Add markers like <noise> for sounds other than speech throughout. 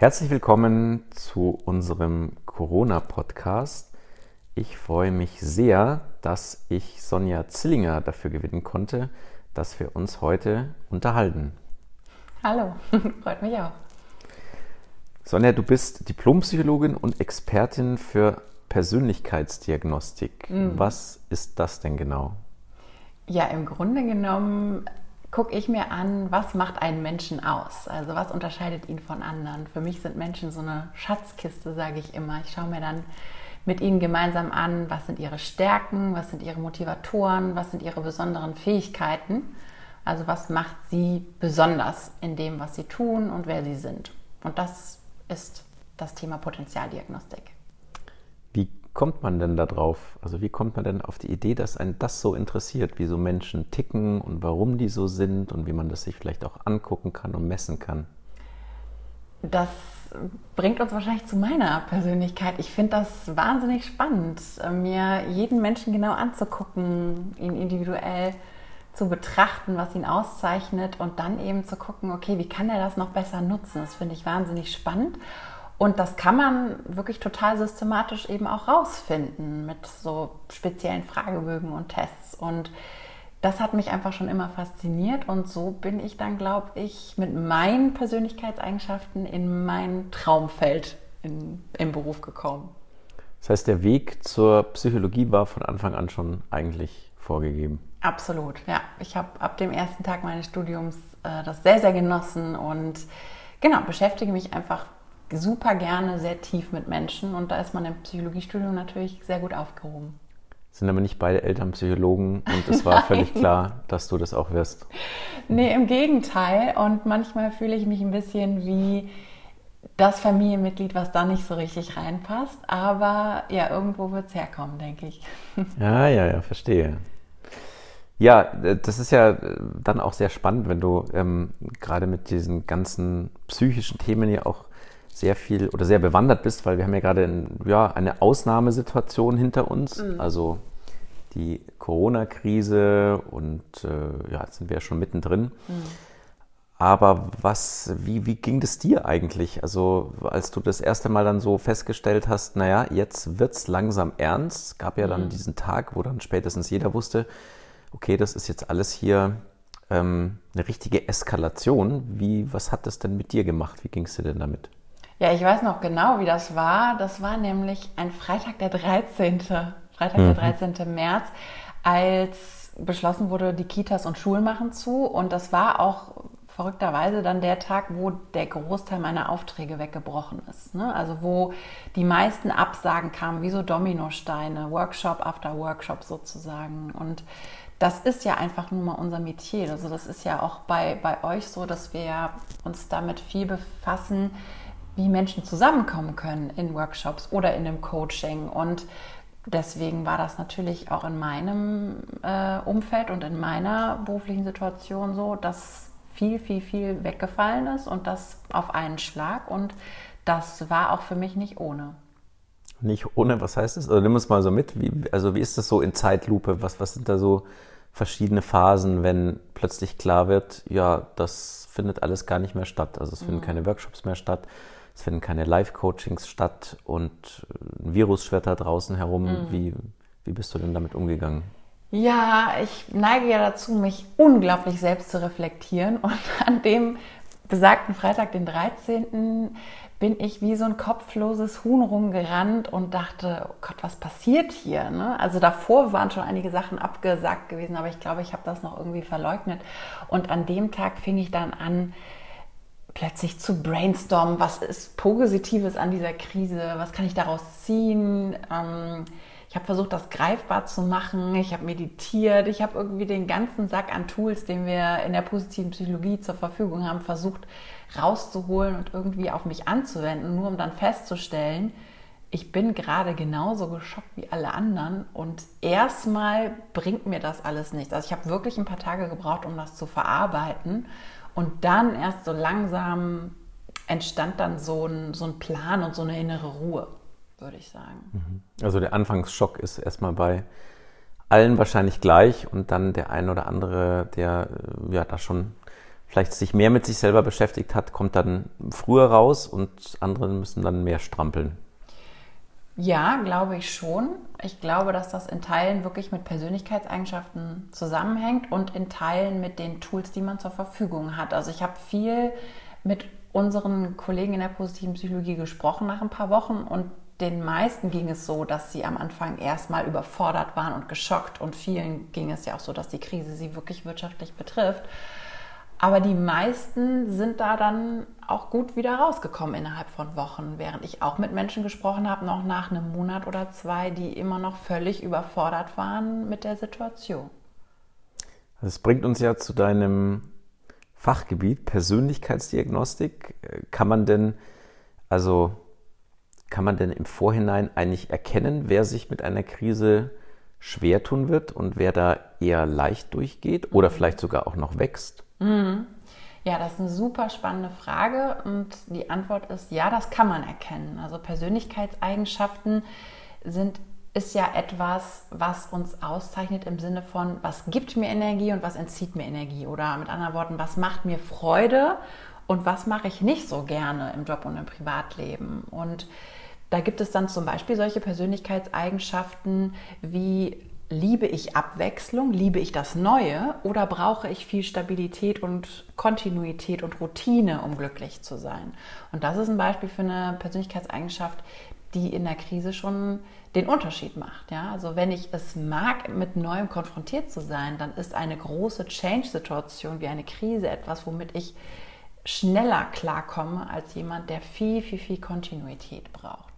Herzlich willkommen zu unserem Corona-Podcast. Ich freue mich sehr, dass ich Sonja Zillinger dafür gewinnen konnte, dass wir uns heute unterhalten. Hallo, <laughs> freut mich auch. Sonja, du bist Diplompsychologin und Expertin für Persönlichkeitsdiagnostik. Mhm. Was ist das denn genau? Ja, im Grunde genommen gucke ich mir an, was macht einen Menschen aus? Also was unterscheidet ihn von anderen? Für mich sind Menschen so eine Schatzkiste, sage ich immer. Ich schaue mir dann mit ihnen gemeinsam an, was sind ihre Stärken, was sind ihre Motivatoren, was sind ihre besonderen Fähigkeiten. Also was macht sie besonders in dem, was sie tun und wer sie sind. Und das ist das Thema Potenzialdiagnostik. Wie kommt man denn da drauf? Also wie kommt man denn auf die Idee, dass einen das so interessiert, wie so Menschen ticken und warum die so sind und wie man das sich vielleicht auch angucken kann und messen kann? Das bringt uns wahrscheinlich zu meiner Persönlichkeit. Ich finde das wahnsinnig spannend, mir jeden Menschen genau anzugucken, ihn individuell zu betrachten, was ihn auszeichnet und dann eben zu gucken, okay, wie kann er das noch besser nutzen? Das finde ich wahnsinnig spannend. Und das kann man wirklich total systematisch eben auch rausfinden mit so speziellen Fragebögen und Tests. Und das hat mich einfach schon immer fasziniert und so bin ich dann, glaube ich, mit meinen Persönlichkeitseigenschaften in mein Traumfeld in, im Beruf gekommen. Das heißt, der Weg zur Psychologie war von Anfang an schon eigentlich vorgegeben. Absolut, ja. Ich habe ab dem ersten Tag meines Studiums äh, das sehr, sehr genossen und genau, beschäftige mich einfach super gerne sehr tief mit Menschen und da ist man im Psychologiestudium natürlich sehr gut aufgehoben. Sind aber nicht beide Eltern Psychologen und es war <laughs> völlig klar, dass du das auch wirst. Nee, im Gegenteil. Und manchmal fühle ich mich ein bisschen wie das Familienmitglied, was da nicht so richtig reinpasst. Aber ja, irgendwo wird es herkommen, denke ich. <laughs> Ja, ja, ja, verstehe. Ja, das ist ja dann auch sehr spannend, wenn du ähm, gerade mit diesen ganzen psychischen Themen ja auch sehr viel oder sehr bewandert bist, weil wir haben ja gerade ein, ja, eine Ausnahmesituation hinter uns. Mhm. Also die Corona-Krise und äh, ja, jetzt sind wir ja schon mittendrin. Mhm. Aber was, wie, wie ging es dir eigentlich? Also, als du das erste Mal dann so festgestellt hast, naja, jetzt wird es langsam ernst. Es gab ja dann mhm. diesen Tag, wo dann spätestens jeder wusste, okay, das ist jetzt alles hier ähm, eine richtige Eskalation. Wie, was hat das denn mit dir gemacht? Wie ging es dir denn damit? Ja, ich weiß noch genau, wie das war. Das war nämlich ein Freitag, der 13. Freitag, mhm. der 13. März, als beschlossen wurde, die Kitas und Schulen machen zu. Und das war auch verrückterweise dann der Tag, wo der Großteil meiner Aufträge weggebrochen ist. Ne? Also wo die meisten Absagen kamen, wie so Dominosteine, Workshop after Workshop sozusagen. Und das ist ja einfach nur mal unser Metier. Also das ist ja auch bei, bei euch so, dass wir uns damit viel befassen, wie Menschen zusammenkommen können in Workshops oder in einem Coaching. Und deswegen war das natürlich auch in meinem äh, Umfeld und in meiner beruflichen Situation so, dass viel, viel, viel weggefallen ist und das auf einen Schlag. Und das war auch für mich nicht ohne. Nicht ohne, was heißt das? Oder nimm uns mal so mit. Wie, also wie ist das so in Zeitlupe? Was, was sind da so verschiedene Phasen, wenn plötzlich klar wird, ja, das findet alles gar nicht mehr statt. Also es finden mhm. keine Workshops mehr statt es finden keine Live-Coachings statt und ein Virus schwirrt da draußen herum. Mhm. Wie, wie bist du denn damit umgegangen? Ja, ich neige ja dazu, mich unglaublich selbst zu reflektieren. <laughs> Und an dem besagten Freitag, den 13., bin ich wie so ein kopfloses Huhn rumgerannt und dachte, oh Gott, was passiert hier? Ne? Also davor waren schon einige Sachen abgesagt gewesen, aber ich glaube, ich habe das noch irgendwie verleugnet. Und an dem Tag fing ich dann an, plötzlich zu brainstormen, was ist Positives an dieser Krise, was kann ich daraus ziehen. Ähm, ich habe versucht, das greifbar zu machen, ich habe meditiert, ich habe irgendwie den ganzen Sack an Tools, den wir in der positiven Psychologie zur Verfügung haben, versucht rauszuholen und irgendwie auf mich anzuwenden, nur um dann festzustellen, ich bin gerade genauso geschockt wie alle anderen und erstmal bringt mir das alles nichts. Also ich habe wirklich ein paar Tage gebraucht, um das zu verarbeiten und dann erst so langsam entstand dann so ein, so ein Plan und so eine innere Ruhe, würde ich sagen. Mhm. Also der Anfangsschock ist erstmal bei allen wahrscheinlich gleich und dann der ein oder andere, der äh, ja da schon vielleicht sich mehr mit sich selber beschäftigt hat, kommt dann früher raus und andere müssen dann mehr strampeln. Ja, glaube ich schon. Ich glaube, dass das in Teilen wirklich mit Persönlichkeitseigenschaften zusammenhängt und in Teilen mit den Tools, die man zur Verfügung hat. Also ich habe viel mit unseren Kollegen in der positiven Psychologie gesprochen nach ein paar Wochen und den meisten ging es so, dass sie am Anfang erstmal überfordert waren und geschockt und vielen ging es ja auch so, dass die Krise sie wirklich wirtschaftlich betrifft. Aber die meisten sind da dann auch gut wieder rausgekommen innerhalb von Wochen, während ich auch mit Menschen gesprochen habe, noch nach einem Monat oder zwei, die immer noch völlig überfordert waren mit der Situation. Das bringt uns ja zu deinem Fachgebiet Persönlichkeitsdiagnostik. Kann man denn, also kann man denn im Vorhinein eigentlich erkennen, wer sich mit einer Krise schwer tun wird und wer da eher leicht durchgeht oder vielleicht sogar auch noch wächst? Mhm. Ja, das ist eine super spannende Frage und die Antwort ist ja, das kann man erkennen. Also Persönlichkeitseigenschaften sind ist ja etwas, was uns auszeichnet im Sinne von, was gibt mir Energie und was entzieht mir Energie. Oder mit anderen Worten, was macht mir Freude und was mache ich nicht so gerne im Job und im Privatleben. Und da gibt es dann zum Beispiel solche Persönlichkeitseigenschaften wie liebe ich Abwechslung, liebe ich das Neue oder brauche ich viel Stabilität und Kontinuität und Routine, um glücklich zu sein? Und das ist ein Beispiel für eine Persönlichkeitseigenschaft, die in der Krise schon den Unterschied macht. Ja? Also wenn ich es mag, mit Neuem konfrontiert zu sein, dann ist eine große Change-Situation wie eine Krise etwas, womit ich schneller klarkomme als jemand, der viel, viel, viel Kontinuität braucht.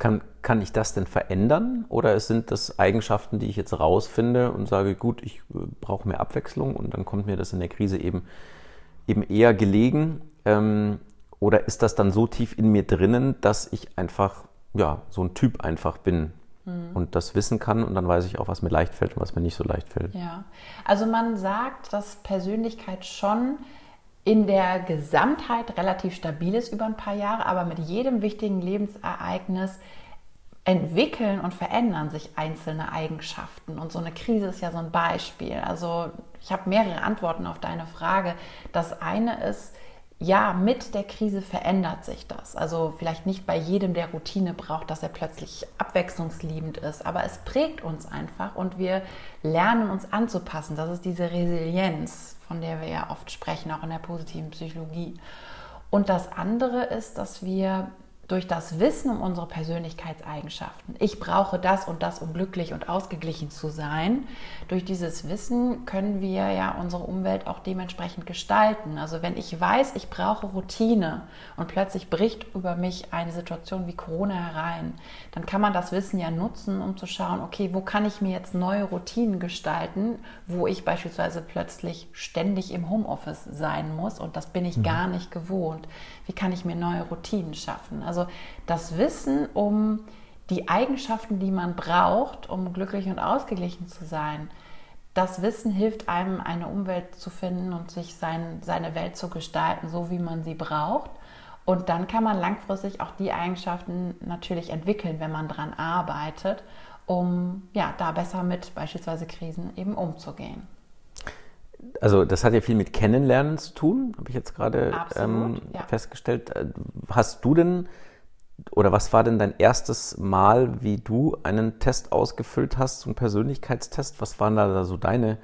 Kann, kann ich das denn verändern oder sind das Eigenschaften, die ich jetzt rausfinde und sage, gut, ich äh, brauche mehr Abwechslung und dann kommt mir das in der Krise eben, eben eher gelegen? Ähm, oder ist das dann so tief in mir drinnen, dass ich einfach, ja, so ein Typ einfach bin mhm. und das wissen kann und dann weiß ich auch, was mir leicht fällt und was mir nicht so leicht fällt? Ja, also man sagt, dass Persönlichkeit schon in der Gesamtheit relativ stabil ist über ein paar Jahre, aber mit jedem wichtigen Lebensereignis entwickeln und verändern sich einzelne Eigenschaften. Und so eine Krise ist ja so ein Beispiel. Also ich habe mehrere Antworten auf deine Frage. Das eine ist, ja, mit der Krise verändert sich das. Also vielleicht nicht bei jedem, der Routine braucht, dass er plötzlich abwechslungsliebend ist, aber es prägt uns einfach und wir lernen uns anzupassen. Das ist diese Resilienz, von der wir ja oft sprechen, auch in der positiven Psychologie. Und das andere ist, dass wir durch das Wissen um unsere Persönlichkeitseigenschaften. Ich brauche das und das, um glücklich und ausgeglichen zu sein. Durch dieses Wissen können wir ja unsere Umwelt auch dementsprechend gestalten. Also wenn ich weiß, ich brauche Routine und plötzlich bricht über mich eine Situation wie Corona herein, dann kann man das Wissen ja nutzen, um zu schauen, okay, wo kann ich mir jetzt neue Routinen gestalten, wo ich beispielsweise plötzlich ständig im Homeoffice sein muss und das bin ich mhm. gar nicht gewohnt. Wie kann ich mir neue Routinen schaffen? Also also das Wissen um die Eigenschaften, die man braucht, um glücklich und ausgeglichen zu sein. Das Wissen hilft einem, eine Umwelt zu finden und sich sein, seine Welt zu gestalten, so wie man sie braucht. Und dann kann man langfristig auch die Eigenschaften natürlich entwickeln, wenn man daran arbeitet, um ja, da besser mit beispielsweise Krisen eben umzugehen. Also das hat ja viel mit Kennenlernen zu tun, habe ich jetzt gerade ähm, ja. festgestellt. Äh, hast du denn oder was war denn dein erstes Mal, wie du einen Test ausgefüllt hast, so einen Persönlichkeitstest? Was waren da so deine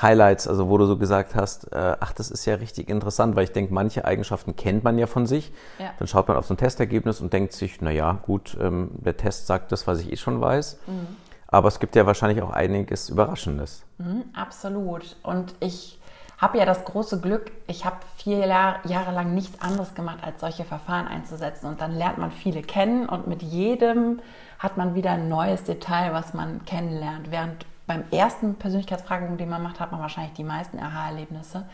Highlights, also wo du so gesagt hast, äh, ach, das ist ja richtig interessant, weil ich denke, manche Eigenschaften kennt man ja von sich. Ja. Dann schaut man auf so ein Testergebnis und denkt sich, na ja, gut, ähm, der Test sagt das, was ich eh schon weiß. Mhm. Aber es gibt ja wahrscheinlich auch einiges Überraschendes. Mhm, absolut. Und ich habe ja das große Glück, ich habe vier Jahre lang nichts anderes gemacht, als solche Verfahren einzusetzen. Und dann lernt man viele kennen und mit jedem hat man wieder ein neues Detail, was man kennenlernt. Während beim ersten Persönlichkeitsfragung, den man macht, hat man wahrscheinlich die meisten Aha-Erlebnisse.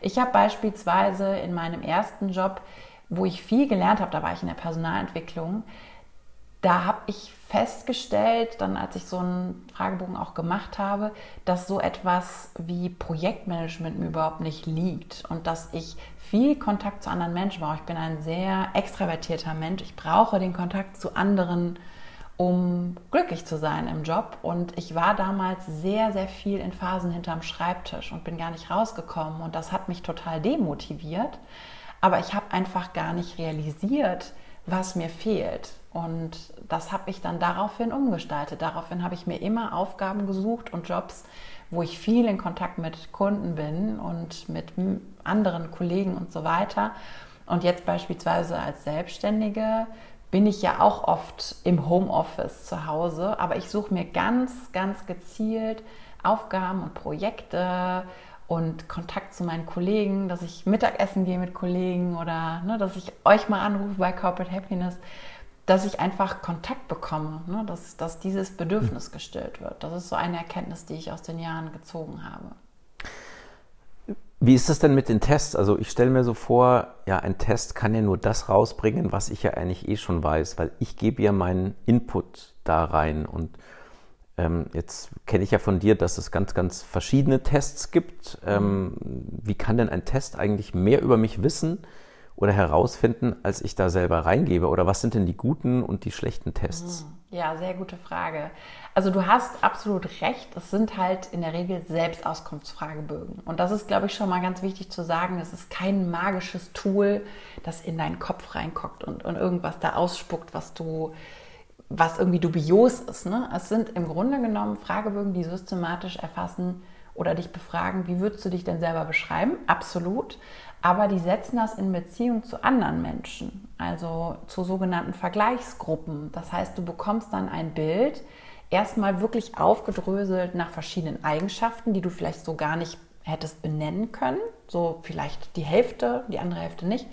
Ich habe beispielsweise in meinem ersten Job, wo ich viel gelernt habe, da war ich in der Personalentwicklung, da habe ich festgestellt, dann als ich so einen Fragebogen auch gemacht habe, dass so etwas wie Projektmanagement mir überhaupt nicht liegt und dass ich viel Kontakt zu anderen Menschen brauche. Ich bin ein sehr extravertierter Mensch. Ich brauche den Kontakt zu anderen um glücklich zu sein im Job. Und ich war damals sehr, sehr viel in Phasen hinterm Schreibtisch und bin gar nicht rausgekommen. Und das hat mich total demotiviert. Aber ich habe einfach gar nicht realisiert, was mir fehlt. Und das habe ich dann daraufhin umgestaltet. Daraufhin habe ich mir immer Aufgaben gesucht und Jobs, wo ich viel in Kontakt mit Kunden bin und mit anderen Kollegen und so weiter. Und jetzt beispielsweise als Selbstständige bin ich ja auch oft im Homeoffice zu Hause, aber ich suche mir ganz, ganz gezielt Aufgaben und Projekte und Kontakt zu meinen Kollegen, dass ich Mittagessen gehe mit Kollegen oder ne, dass ich euch mal anrufe bei Corporate Happiness, dass ich einfach Kontakt bekomme, ne, dass, dass dieses Bedürfnis gestillt wird. Das ist so eine Erkenntnis, die ich aus den Jahren gezogen habe. Wie ist das denn mit den Tests? Also ich stelle mir so vor, ja, ein Test kann ja nur das rausbringen, was ich ja eigentlich eh schon weiß, weil ich gebe ja meinen Input da rein. Und ähm, jetzt kenne ich ja von dir, dass es ganz, ganz verschiedene Tests gibt. Ähm, wie kann denn ein Test eigentlich mehr über mich wissen oder herausfinden, als ich da selber reingebe? Oder was sind denn die guten und die schlechten Tests? Mhm. Ja, sehr gute Frage. Also du hast absolut recht. Es sind halt in der Regel Selbstauskunftsfragebögen. Und das ist, glaube ich, schon mal ganz wichtig zu sagen. Es ist kein magisches Tool, das in deinen Kopf reinguckt und, und irgendwas da ausspuckt, was du was irgendwie dubios ist. Ne? Es sind im Grunde genommen Fragebögen, die systematisch erfassen oder dich befragen, wie würdest du dich denn selber beschreiben? Absolut aber die setzen das in Beziehung zu anderen Menschen, also zu sogenannten Vergleichsgruppen. Das heißt, du bekommst dann ein Bild, erstmal wirklich aufgedröselt nach verschiedenen Eigenschaften, die du vielleicht so gar nicht hättest benennen können, so vielleicht die Hälfte, die andere Hälfte nicht.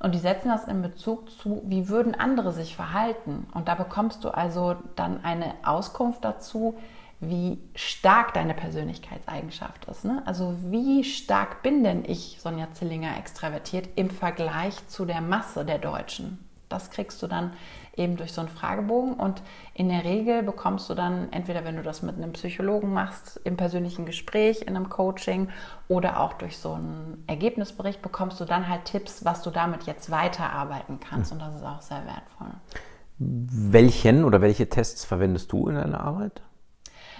Und die setzen das in Bezug zu, wie würden andere sich verhalten. Und da bekommst du also dann eine Auskunft dazu, wie stark deine Persönlichkeitseigenschaft ist. Ne? Also wie stark bin denn ich, Sonja Zillinger, extravertiert im Vergleich zu der Masse der Deutschen? Das kriegst du dann eben durch so einen Fragebogen und in der Regel bekommst du dann entweder, wenn du das mit einem Psychologen machst, im persönlichen Gespräch, in einem Coaching oder auch durch so einen Ergebnisbericht, bekommst du dann halt Tipps, was du damit jetzt weiterarbeiten kannst und das ist auch sehr wertvoll. Welchen oder welche Tests verwendest du in deiner Arbeit?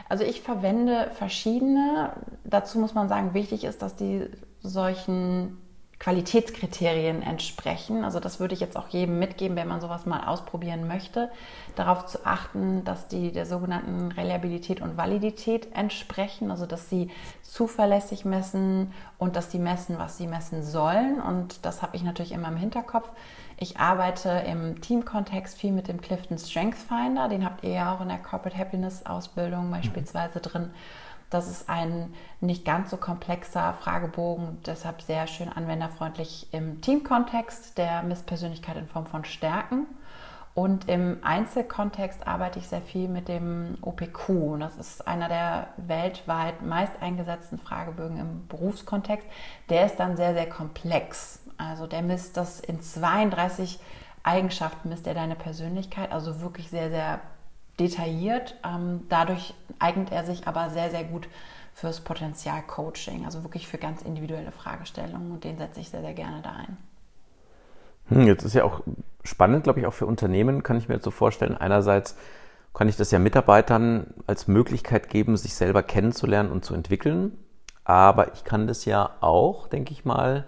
Also ich verwende verschiedene. Dazu muss man sagen, wichtig ist, dass die solchen Qualitätskriterien entsprechen. Also das würde ich jetzt auch jedem mitgeben, wenn man sowas mal ausprobieren möchte, darauf zu achten, dass die der sogenannten Reliabilität und Validität entsprechen, also dass sie zuverlässig messen und dass sie messen, was sie messen sollen. Und das habe ich natürlich immer im Hinterkopf. Ich arbeite im Teamkontext viel mit dem Clifton Strength Finder. Den habt ihr ja auch in der Corporate Happiness Ausbildung beispielsweise drin. Das ist ein nicht ganz so komplexer Fragebogen, deshalb sehr schön anwenderfreundlich im Teamkontext, der misst Persönlichkeit in Form von Stärken. Und im Einzelkontext arbeite ich sehr viel mit dem OPQ. Das ist einer der weltweit meist eingesetzten Fragebögen im Berufskontext. Der ist dann sehr, sehr komplex. Also der misst das in 32 Eigenschaften, misst er deine Persönlichkeit, also wirklich sehr, sehr detailliert. Ähm, dadurch eignet er sich aber sehr, sehr gut fürs Potenzialcoaching, also wirklich für ganz individuelle Fragestellungen und den setze ich sehr, sehr gerne da ein. Hm, jetzt ist ja auch spannend, glaube ich, auch für Unternehmen, kann ich mir jetzt so vorstellen. Einerseits kann ich das ja Mitarbeitern als Möglichkeit geben, sich selber kennenzulernen und zu entwickeln. Aber ich kann das ja auch, denke ich mal,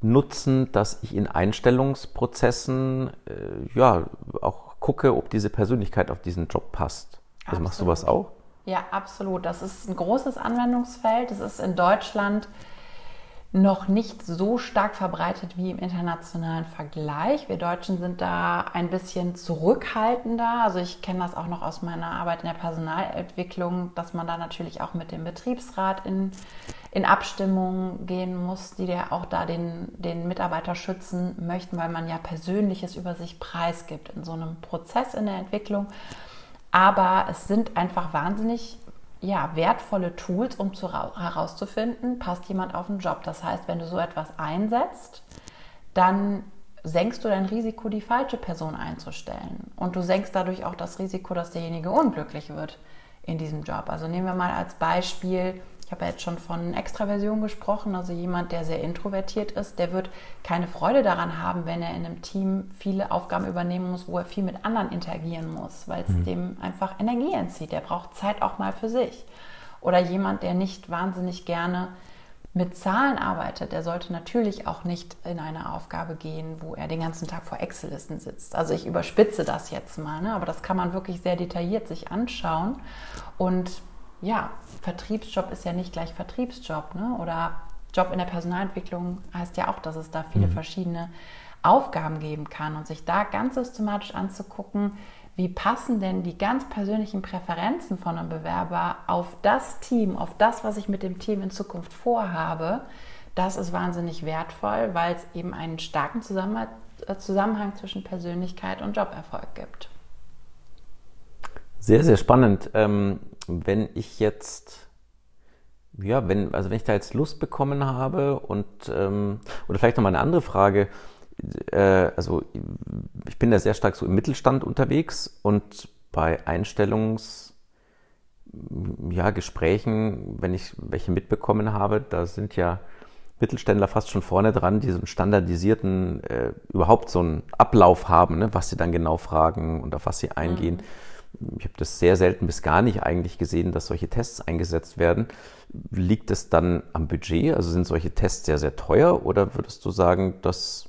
nutzen, dass ich in Einstellungsprozessen äh, ja auch gucke, ob diese Persönlichkeit auf diesen Job passt. Also machst du was auch? Ja, absolut. Das ist ein großes Anwendungsfeld. Es ist in Deutschland noch nicht so stark verbreitet wie im internationalen Vergleich. Wir Deutschen sind da ein bisschen zurückhaltender. Also ich kenne das auch noch aus meiner Arbeit in der Personalentwicklung, dass man da natürlich auch mit dem Betriebsrat in, in Abstimmung gehen muss, die ja auch da den, den Mitarbeiter schützen möchten, weil man ja Persönliches über sich preisgibt in so einem Prozess in der Entwicklung. Aber es sind einfach wahnsinnig ja, wertvolle Tools, um zu, herauszufinden, passt jemand auf den Job. Das heißt, wenn du so etwas einsetzt, dann senkst du dein Risiko, die falsche Person einzustellen. Und du senkst dadurch auch das Risiko, dass derjenige unglücklich wird in diesem Job. Also nehmen wir mal als Beispiel ich habe ja jetzt schon von Extraversion gesprochen, also jemand, der sehr introvertiert ist, der wird keine Freude daran haben, wenn er in einem Team viele Aufgaben übernehmen muss, wo er viel mit anderen interagieren muss, weil es mhm. dem einfach Energie entzieht. Der braucht Zeit auch mal für sich. Oder jemand, der nicht wahnsinnig gerne mit Zahlen arbeitet, der sollte natürlich auch nicht in eine Aufgabe gehen, wo er den ganzen Tag vor Excel-Listen sitzt. Also ich überspitze das jetzt mal, ne? aber das kann man wirklich sehr detailliert sich anschauen. Und ja, Vertriebsjob ist ja nicht gleich Vertriebsjob. Ne? Oder Job in der Personalentwicklung heißt ja auch, dass es da viele mhm. verschiedene Aufgaben geben kann und sich da ganz systematisch anzugucken, wie passen denn die ganz persönlichen Präferenzen von einem Bewerber auf das Team, auf das, was ich mit dem Team in Zukunft vorhabe. Das ist wahnsinnig wertvoll, weil es eben einen starken Zusammenhang zwischen Persönlichkeit und Joberfolg gibt. Sehr, sehr spannend. Ähm, wenn ich jetzt, ja, wenn, also wenn ich da jetzt Lust bekommen habe und, ähm, oder vielleicht noch mal eine andere Frage, äh, also ich bin da sehr stark so im Mittelstand unterwegs und bei Einstellungs, ja, Gesprächen, wenn ich welche mitbekommen habe, da sind ja Mittelständler fast schon vorne dran, die so einen standardisierten, äh, überhaupt so einen Ablauf haben, ne, was sie dann genau fragen und auf was sie eingehen. Mhm ich habe das sehr selten bis gar nicht eigentlich gesehen, dass solche Tests eingesetzt werden. Liegt es dann am Budget? Also sind solche Tests sehr, sehr teuer? Oder würdest du sagen, das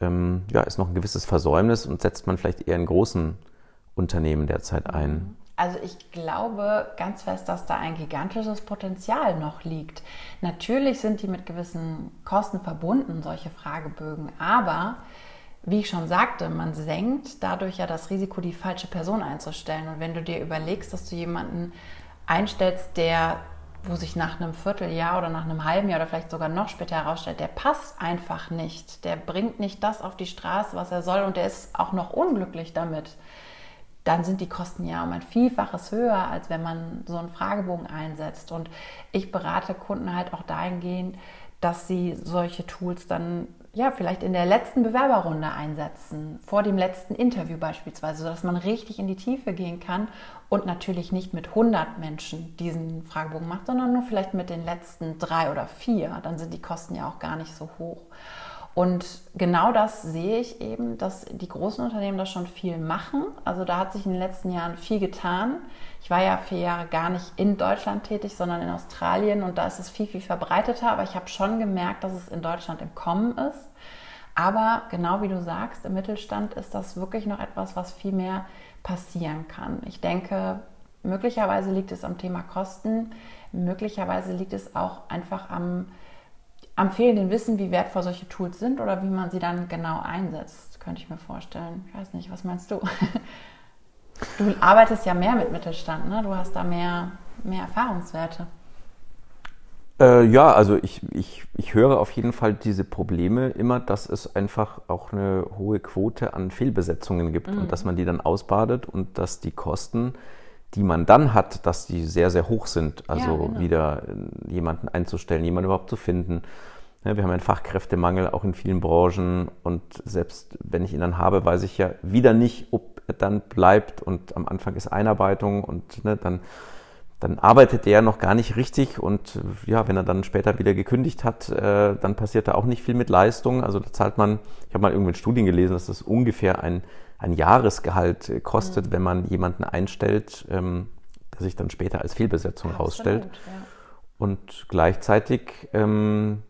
ähm, ja, ist noch ein gewisses Versäumnis und setzt man vielleicht eher in großen Unternehmen derzeit ein? Also ich glaube ganz fest, dass da ein gigantisches Potenzial noch liegt. Natürlich sind die mit gewissen Kosten verbunden, solche Fragebögen, aber wie ich schon sagte, man senkt dadurch ja das Risiko, die falsche Person einzustellen. Und wenn du dir überlegst, dass du jemanden einstellst, der, wo sich nach einem Vierteljahr oder nach einem halben Jahr oder vielleicht sogar noch später herausstellt, der passt einfach nicht, der bringt nicht das auf die Straße, was er soll und der ist auch noch unglücklich damit, dann sind die Kosten ja um ein Vielfaches höher, als wenn man so einen Fragebogen einsetzt. Und ich berate Kunden halt auch dahingehend, dass sie solche Tools dann ja, vielleicht in der letzten Bewerberrunde einsetzen, vor dem letzten Interview beispielsweise, sodass man richtig in die Tiefe gehen kann und natürlich nicht mit 100 Menschen diesen Fragebogen macht, sondern nur vielleicht mit den letzten drei oder vier. Dann sind die Kosten ja auch gar nicht so hoch. Und genau das sehe ich eben, dass die großen Unternehmen das schon viel machen. Also da hat sich in den letzten Jahren viel getan. Ich war ja vier Jahre gar nicht in Deutschland tätig, sondern in Australien und da ist es viel, viel verbreiteter. Aber ich habe schon gemerkt, dass es in Deutschland im Kommen ist. Aber genau wie du sagst, im Mittelstand ist das wirklich noch etwas, was viel mehr passieren kann. Ich denke, möglicherweise liegt es am Thema Kosten, möglicherweise liegt es auch einfach am am fehlenden Wissen, wie wertvoll solche Tools sind oder wie man sie dann genau einsetzt, könnte ich mir vorstellen. Ich weiß nicht, was meinst du? <laughs> Du arbeitest ja mehr mit Mittelstand, ne? Du hast da mehr, mehr Erfahrungswerte. Äh, ja, also ich, ich, ich höre auf jeden Fall diese Probleme immer, dass es einfach auch eine hohe Quote an Fehlbesetzungen gibt mhm. und dass man die dann ausbadet und dass die Kosten die man dann hat, dass die sehr, sehr hoch sind. Also ja, genau. wieder äh, jemanden einzustellen, jemanden überhaupt zu finden. Ja, wir haben einen Fachkräftemangel auch in vielen Branchen und selbst wenn ich ihn dann habe, weiß ich ja wieder nicht, ob er dann bleibt und am Anfang ist Einarbeitung und ne, dann, dann arbeitet er noch gar nicht richtig und ja, wenn er dann später wieder gekündigt hat, äh, dann passiert da auch nicht viel mit Leistung. Also da zahlt man, ich habe mal irgendwie in Studien gelesen, dass das ungefähr ein ein Jahresgehalt äh, kostet, mhm. wenn man jemanden einstellt, ähm, der sich dann später als Fehlbesetzung herausstellt. Ja. Und gleichzeitig ähm,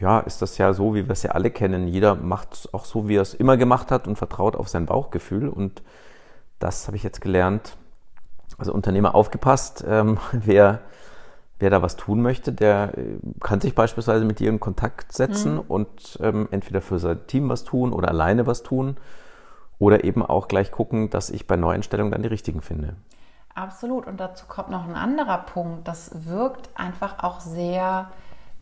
ja, ist das ja so, wie wir es ja alle kennen. Jeder macht es auch so, wie er es immer gemacht hat und vertraut auf sein Bauchgefühl. Und das habe ich jetzt gelernt. Also Unternehmer aufgepasst, ähm, <laughs> wer, wer da was tun möchte, der äh, kann sich beispielsweise mit dir in Kontakt setzen mhm. und ähm, entweder für sein Team was tun oder alleine was tun. Oder eben auch gleich gucken, dass ich bei Neueinstellungen dann die richtigen finde. Absolut. Und dazu kommt noch ein anderer Punkt. Das wirkt einfach auch sehr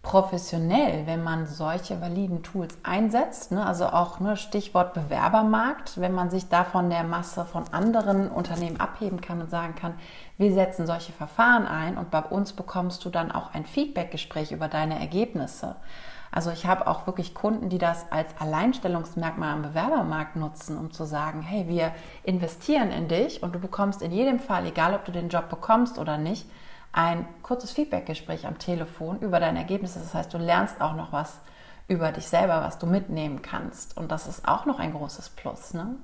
professionell, wenn man solche validen Tools einsetzt. Ne? Also auch ne, Stichwort Bewerbermarkt, wenn man sich da von der Masse von anderen Unternehmen abheben kann und sagen kann, wir setzen solche Verfahren ein und bei uns bekommst du dann auch ein Feedbackgespräch über deine Ergebnisse. Also ich habe auch wirklich Kunden, die das als Alleinstellungsmerkmal am Bewerbermarkt nutzen, um zu sagen, hey, wir investieren in dich und du bekommst in jedem Fall, egal ob du den Job bekommst oder nicht, ein kurzes Feedbackgespräch am Telefon über deine Ergebnisse. Das heißt, du lernst auch noch was über dich selber, was du mitnehmen kannst. Und das ist auch noch ein großes Plus. Ne?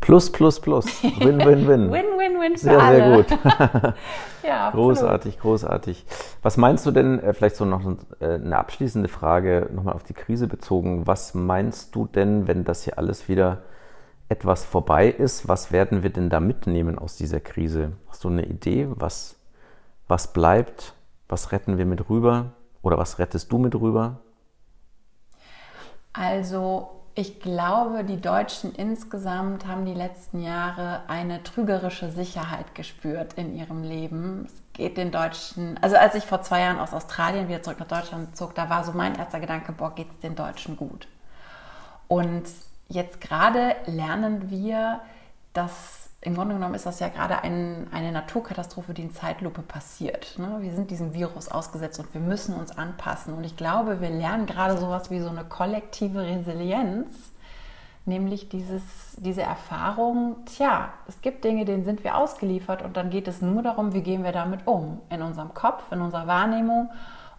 Plus, plus, plus. Win, win, win. <laughs> win, win, win für sehr, alle. Sehr gut. <laughs> <laughs> ja, großartig, großartig. Was meinst du denn, äh, vielleicht so noch äh, eine abschließende Frage, nochmal auf die Krise bezogen. Was meinst du denn, wenn das hier alles wieder etwas vorbei ist, was werden wir denn da mitnehmen aus dieser Krise? Hast du eine Idee, was, was bleibt? Was retten wir mit rüber? Oder was rettest du mit rüber? Also ich glaube, die Deutschen insgesamt haben die letzten Jahre eine trügerische Sicherheit gespürt in ihrem Leben. Es geht den Deutschen, also als ich vor zwei Jahren aus Australien wieder zurück nach Deutschland zog, da war so mein erster Gedanke, boah, geht es den Deutschen gut? Und jetzt gerade lernen wir, dass im Grunde genommen ist das ja gerade ein, eine Naturkatastrophe, die in Zeitlupe passiert. Ne? Wir sind diesem Virus ausgesetzt und wir müssen uns anpassen. Und ich glaube, wir lernen gerade sowas wie so eine kollektive Resilienz, nämlich dieses, diese Erfahrung, tja, es gibt Dinge, denen sind wir ausgeliefert und dann geht es nur darum, wie gehen wir damit um, in unserem Kopf, in unserer Wahrnehmung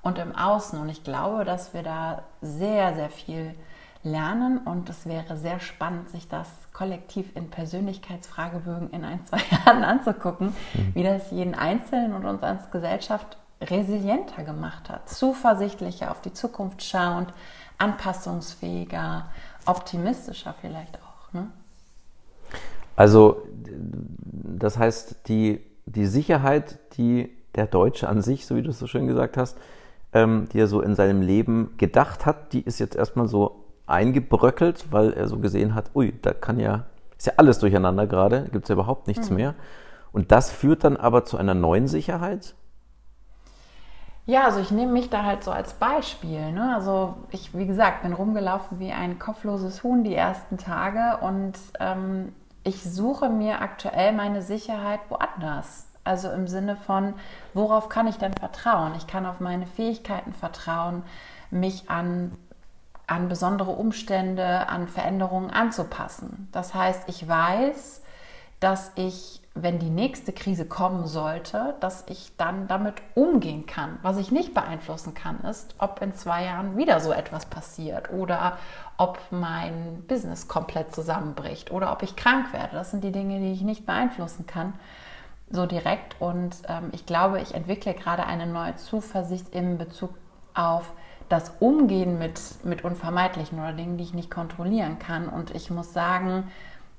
und im Außen. Und ich glaube, dass wir da sehr, sehr viel lernen und es wäre sehr spannend, sich das kollektiv in Persönlichkeitsfragebögen in ein, zwei <laughs> Jahren anzugucken, mhm. wie das jeden Einzelnen und uns als Gesellschaft resilienter gemacht hat, zuversichtlicher auf die Zukunft schauend, anpassungsfähiger, optimistischer vielleicht auch. Ne? Also das heißt, die, die Sicherheit, die der Deutsche an sich, so wie du es so schön gesagt hast, ähm, die er so in seinem Leben gedacht hat, die ist jetzt erstmal so eingebröckelt, weil er so gesehen hat, ui, da kann ja, ist ja alles durcheinander gerade, gibt es ja überhaupt nichts mhm. mehr. Und das führt dann aber zu einer neuen Sicherheit? Ja, also ich nehme mich da halt so als Beispiel. Ne? Also ich, wie gesagt, bin rumgelaufen wie ein kopfloses Huhn die ersten Tage und ähm, ich suche mir aktuell meine Sicherheit woanders. Also im Sinne von, worauf kann ich denn vertrauen? Ich kann auf meine Fähigkeiten vertrauen, mich an an besondere Umstände, an Veränderungen anzupassen. Das heißt, ich weiß, dass ich, wenn die nächste Krise kommen sollte, dass ich dann damit umgehen kann. Was ich nicht beeinflussen kann, ist, ob in zwei Jahren wieder so etwas passiert oder ob mein Business komplett zusammenbricht oder ob ich krank werde. Das sind die Dinge, die ich nicht beeinflussen kann so direkt. Und ähm, ich glaube, ich entwickle gerade eine neue Zuversicht in Bezug auf das Umgehen mit, mit Unvermeidlichen oder Dingen, die ich nicht kontrollieren kann. Und ich muss sagen,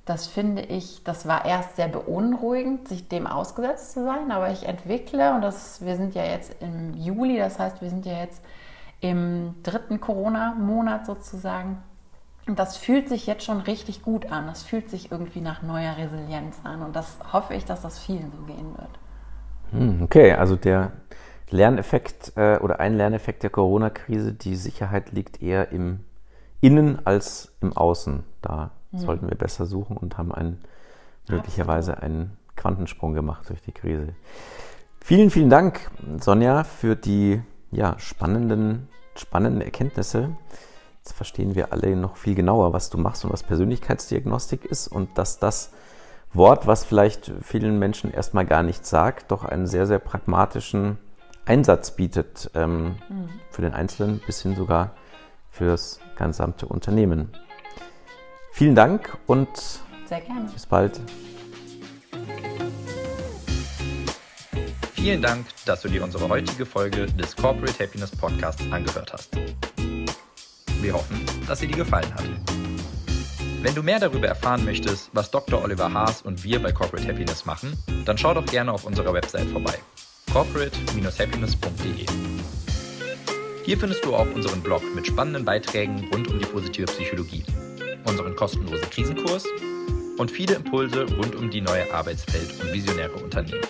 das finde ich, das war erst sehr beunruhigend, sich dem ausgesetzt zu sein, aber ich entwickle, und das, wir sind ja jetzt im Juli, das heißt, wir sind ja jetzt im dritten Corona-Monat sozusagen. Und das fühlt sich jetzt schon richtig gut an. Das fühlt sich irgendwie nach neuer Resilienz an. Und das hoffe ich, dass das vielen so gehen wird. Hm, okay, also der, Lerneffekt äh, oder ein Lerneffekt der Corona-Krise, die Sicherheit liegt eher im Innen als im Außen. Da mhm. sollten wir besser suchen und haben einen, möglicherweise einen Quantensprung gemacht durch die Krise. Vielen, vielen Dank, Sonja, für die ja, spannenden, spannenden Erkenntnisse. Jetzt verstehen wir alle noch viel genauer, was du machst und was Persönlichkeitsdiagnostik ist und dass das Wort, was vielleicht vielen Menschen erstmal gar nichts sagt, doch einen sehr, sehr pragmatischen Einsatz bietet ähm, mhm. für den Einzelnen bis hin sogar fürs gesamte Unternehmen. Vielen Dank und bis bald. Vielen Dank, dass du dir unsere heutige Folge des Corporate Happiness Podcasts angehört hast. Wir hoffen, dass sie dir gefallen hat. Wenn du mehr darüber erfahren möchtest, was Dr. Oliver Haas und wir bei Corporate Happiness machen, dann schau doch gerne auf unserer Website vorbei corporate-happiness.de. Hier findest du auch unseren Blog mit spannenden Beiträgen rund um die positive Psychologie, unseren kostenlosen Krisenkurs und viele Impulse rund um die neue Arbeitswelt und visionäre Unternehmen.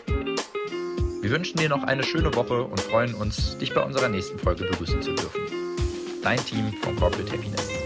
Wir wünschen dir noch eine schöne Woche und freuen uns, dich bei unserer nächsten Folge begrüßen zu dürfen. Dein Team von Corporate Happiness.